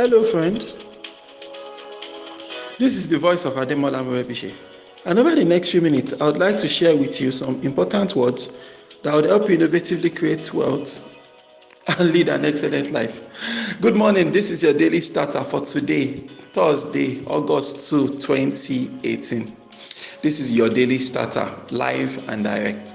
Hello, friend. This is the voice of Ademola Morebise. And over the next few minutes, I would like to share with you some important words that would help you innovatively create wealth and lead an excellent life. Good morning. This is your daily starter for today, Thursday, August 2, 2018. This is your daily starter, live and direct.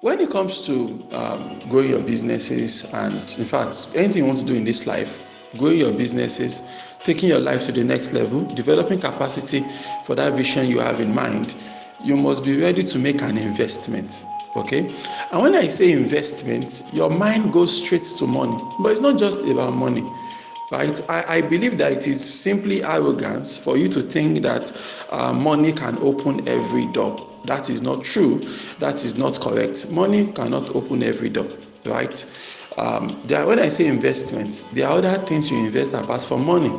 When it comes to um, growing your businesses, and in fact, anything you want to do in this life, growing your businesses, taking your life to the next level, developing capacity for that vision you have in mind, you must be ready to make an investment. Okay? And when I say investment, your mind goes straight to money. But it's not just about money right? I, I believe that it is simply arrogance for you to think that uh, money can open every door. That is not true. That is not correct. Money cannot open every door. Right? Um, there, when i say investments there are other things you invest apart from money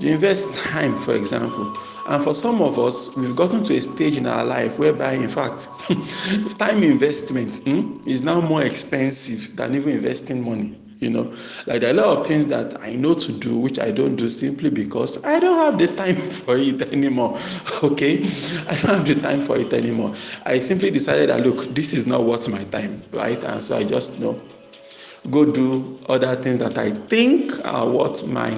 you invest time for example. And for some of us we've gotten to a stage in our life whereby in fact time investment hmm, is now more expensive than even investing money you know. Like there are a lot of things that i know to do which i don't do simply because i don't have the time for it anymore okay? I don't have the time for it anymore. I simply decided that look this is not worth my time right? And so i just you know go do other things that i think are worth my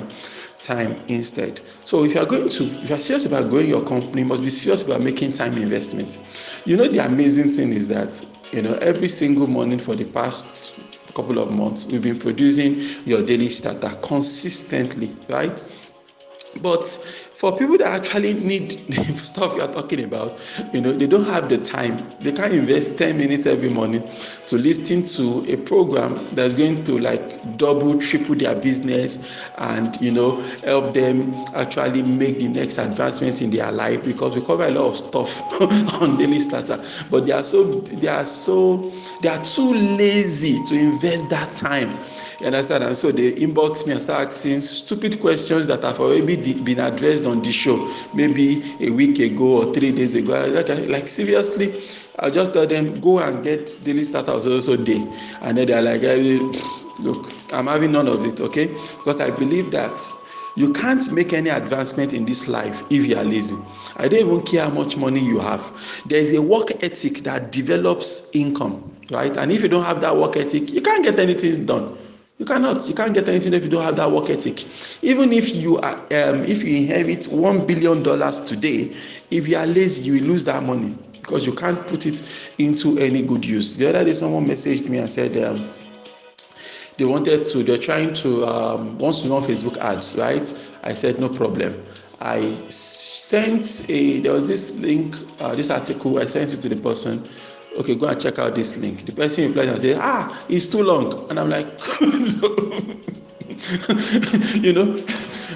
time instead. So if you are going to if you are serious about growing your company you must be serious about making time investment. You know the amazing thing is that you know every single morning for the past couple of months we've been producing your daily starter consistently right? But for people that actually need the stuff you are talking about you know they don't have the time. They can't invest 10 minutes every morning to listen to a program that's going to like double triple their business and you know help them actually make the next advancement in their life because we cover a lot of stuff on daily starter. But they are so they are so they are too lazy to invest that time you understand? And so they inbox me and start asking stupid questions that have already been addressed on the show maybe a week ago or three days ago. Like, like seriously? I just tell them go and get daily starter so so day. And then they are like look i'm having none of it okay? Because i believe that you can't make any advancement in this life if you are lazy. I don't even care how much money you have. There is a work ethic that develops income right? And if you don't have that work ethic you can't get anything done you cannot you can't get anything if you don't have that work ethic. Even if you are um, if you inherit one billion dollars today if you are lazy you will lose that money because you can't put it into any good use. The other day someone messaged me and said um, they wanted to they're trying to um, wants run facebook ads right? I said no problem. I sent a there was this link uh, this article i sent it to the person okay go and check out this link. The person replies and says, ah it's too long. And i'm like you know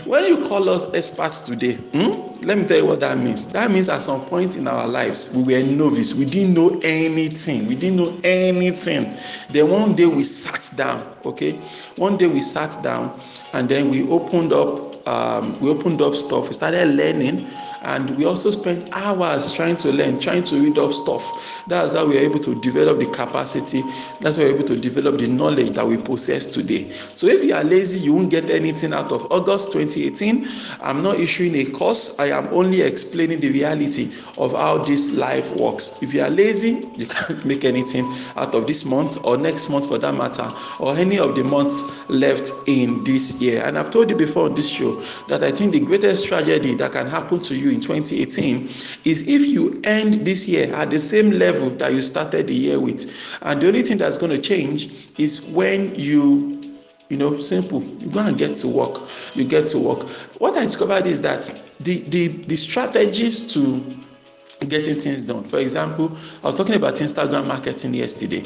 when you call us experts today hmm, let me tell you what that means. That means at some point in our lives we were novice. We didn't know anything. We didn't know anything. Then one day we sat down okay? One day we sat down and then we opened up um, we opened up stuff we started learning and we also spent hours trying to learn trying to read up stuff. That's how we are able to develop the capacity that's how we're able to develop the knowledge that we possess today. So if you are lazy you won't get anything out of august 2018 i'm not issuing a course i am only explaining the reality of how this life works. If you are lazy you can't make anything out of this month or next month for that matter or any of the months left in this year. And i've told you before on this show that i think the greatest tragedy that can happen to you in 2018 is if you end this year at the same level that you started the year with. And the only thing that's going to change is when you you know simple you go and get to work you get to work. What i discovered is that the the the strategies to getting things done for example i was talking about instagram marketing yesterday.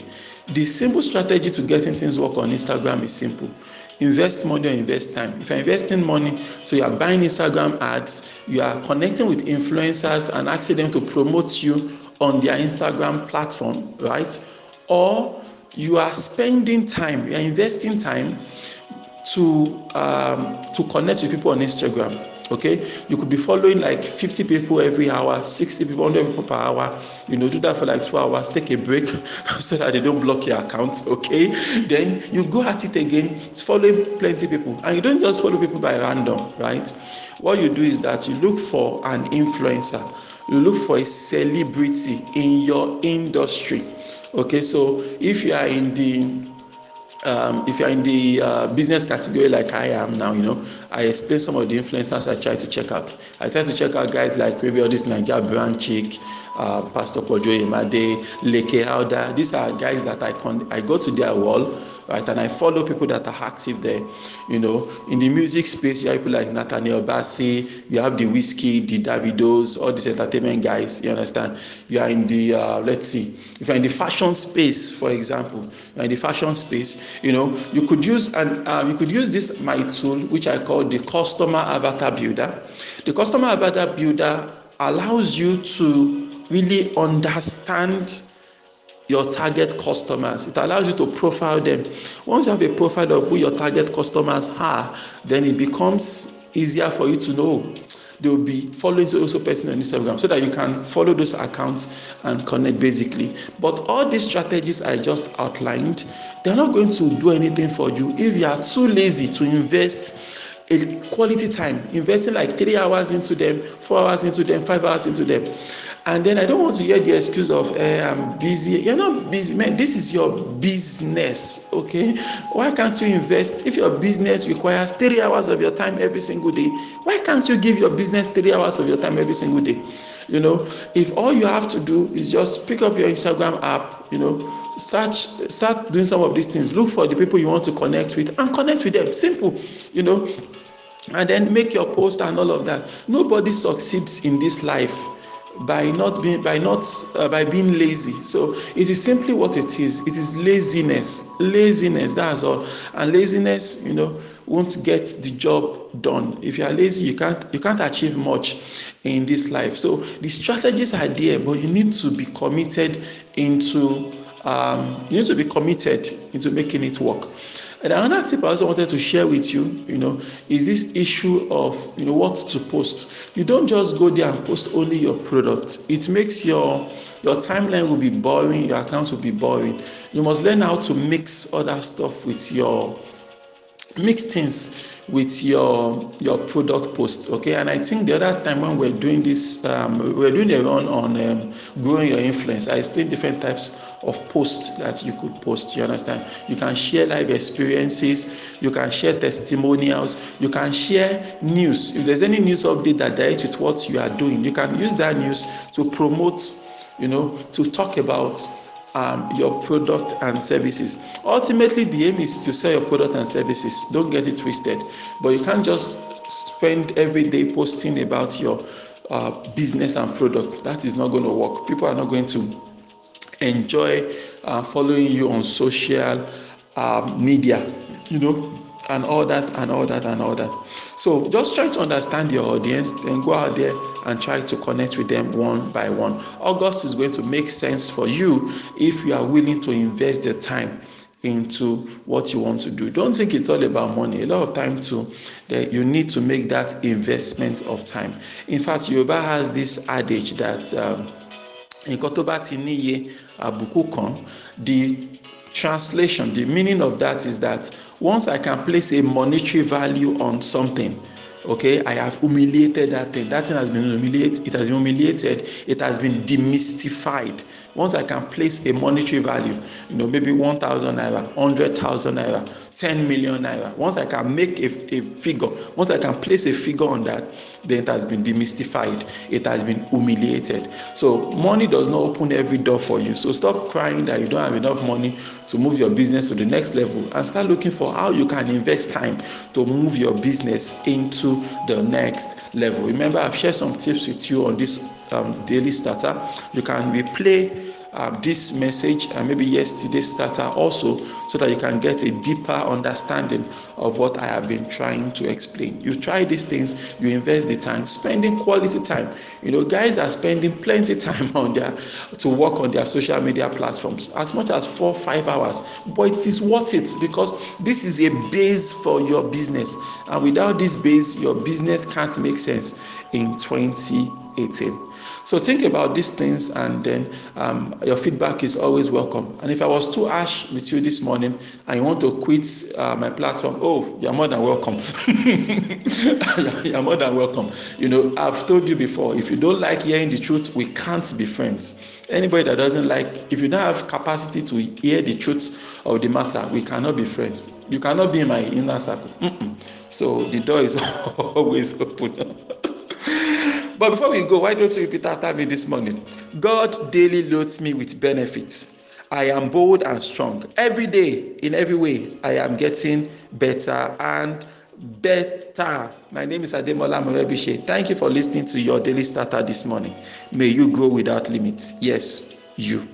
The simple strategy to getting things work on instagram is simple invest money or invest time. If you're investing money so you are buying instagram ads you are connecting with influencers and asking them to promote you on their instagram platform right? Or you are spending time you are investing time to um, to connect with people on instagram okay? You could be following like 50 people every hour 60 people 100 people per hour. You know do that for like two hours take a break so that they don't block your account okay? Then you go at it again follow plenty people. And you don't just follow people by random right? What you do is that you look for an influencer. You look for a celebrity in your industry okay? So if you are in the um, if you're in the uh, business category like I am now, you know, I explain some of the influencers I try to check out. I try to check out guys like maybe all this Naija Brand Chick, uh, Pastor Poju Oyemade, Leke Alder. These are guys that I con- I go to their wall right? And I follow people that are active there. You know, in the music space, you have people like Nathaniel Bassey, you have the Wizkid, the Davidos, all these entertainment guys. You understand? You are in the uh, let's see, if you're in the fashion space, for example, you're in the fashion space. You know, you could use and uh, you could use this my tool, which I call the customer avatar builder. The customer avatar builder allows you to really understand your target customers. It allows you to profile them. Once you have a profile of who your target customers are, then it becomes easier for you to know. They will be following also person on Instagram so that you can follow those accounts and connect basically. But all these strategies I just outlined, they're not going to do anything for you if you are too lazy to invest a quality time investing like three hours into them four hours into them five hours into them. And then i don't want to hear the excuse of eh, i'm busy. You're not busy man. This is your business okay? Why can't you invest? If your business requires three hours of your time every single day why can't you give your business three hours of your time every single day? You know if all you have to do is just pick up your instagram app you know start start doing some of these things. Look for the people you want to connect with and connect with them. Simple you know and then make your post and all of that. Nobody succeeds in this life by not being by not uh, by being lazy. So it is simply what it is. It is laziness. Laziness that's all. And laziness you know won't get the job done. If you are lazy you can't you can't achieve much in this life. So the strategies are there but you need to be committed into um, you need to be committed into making it work and another tip I also wanted to share with you, you know, is this issue of you know what to post. You don't just go there and post only your product. It makes your your timeline will be boring, your account will be boring. You must learn how to mix other stuff with your mix things with your your product post okay? And i think the other time when we're doing this um, we're doing a run on um, growing your influence i explained different types of posts that you could post you understand? You can share live experiences you can share testimonials you can share news. If there's any news update that directs with what you are doing you can use that news to promote you know to talk about um, your product and services. Ultimately, the aim is to sell your product and services. Don't get it twisted. But you can't just spend every day posting about your uh, business and products. That is not going to work. People are not going to enjoy uh, following you on social uh, media. You know, and all that and all that and all that. So just try to understand your audience, then go out there and try to connect with them one by one. August is going to make sense for you if you are willing to invest the time into what you want to do. Don't think it's all about money. A lot of time too, that you need to make that investment of time. In fact, Yoruba has this adage that um, ti níye àbùkù kan the translation the meaning of that is that once I can place a monetary value on something, okay, I have humiliated that thing. That thing has been humiliated, it has been humiliated, it has been demystified. Once I can place a monetary value, you know, maybe 1,000 naira, 100,000 naira, 10 million naira, once I can make a, a figure, once I can place a figure on that, then it has been demystified, it has been humiliated. So, money does not open every door for you. So, stop crying that you don't have enough money to move your business to the next level and start looking for how you can invest time to move your business into the next level. Remember, I've shared some tips with you on this um, daily starter. You can replay uh, this message and maybe yesterday's starter also so that you can get a deeper understanding of what I have been trying to explain. You try these things, you invest the time, spending quality time. You know, guys are spending plenty time on their to work on their social media platforms as much as four five hours, but it is worth it because this is a base for your business, and without this base, your business can't make sense in 2018. So think about these things, and then um, your feedback is always welcome. And if I was too harsh with you this morning and you want to quit uh, my platform, oh, you're more than welcome. you're more than welcome. You know, I've told you before, if you don't like hearing the truth, we can't be friends. Anybody that doesn't like, if you don't have capacity to hear the truth of the matter, we cannot be friends. You cannot be in my inner circle. Mm-mm. So the door is always open. But before we go, why don't you repeat after me this morning? God daily loads me with benefits. I am bold and strong. Every day, in every way, I am getting better and better. My name is Ademola Morebise. Thank you for listening to your daily starter this morning. May you grow without limits. Yes, you.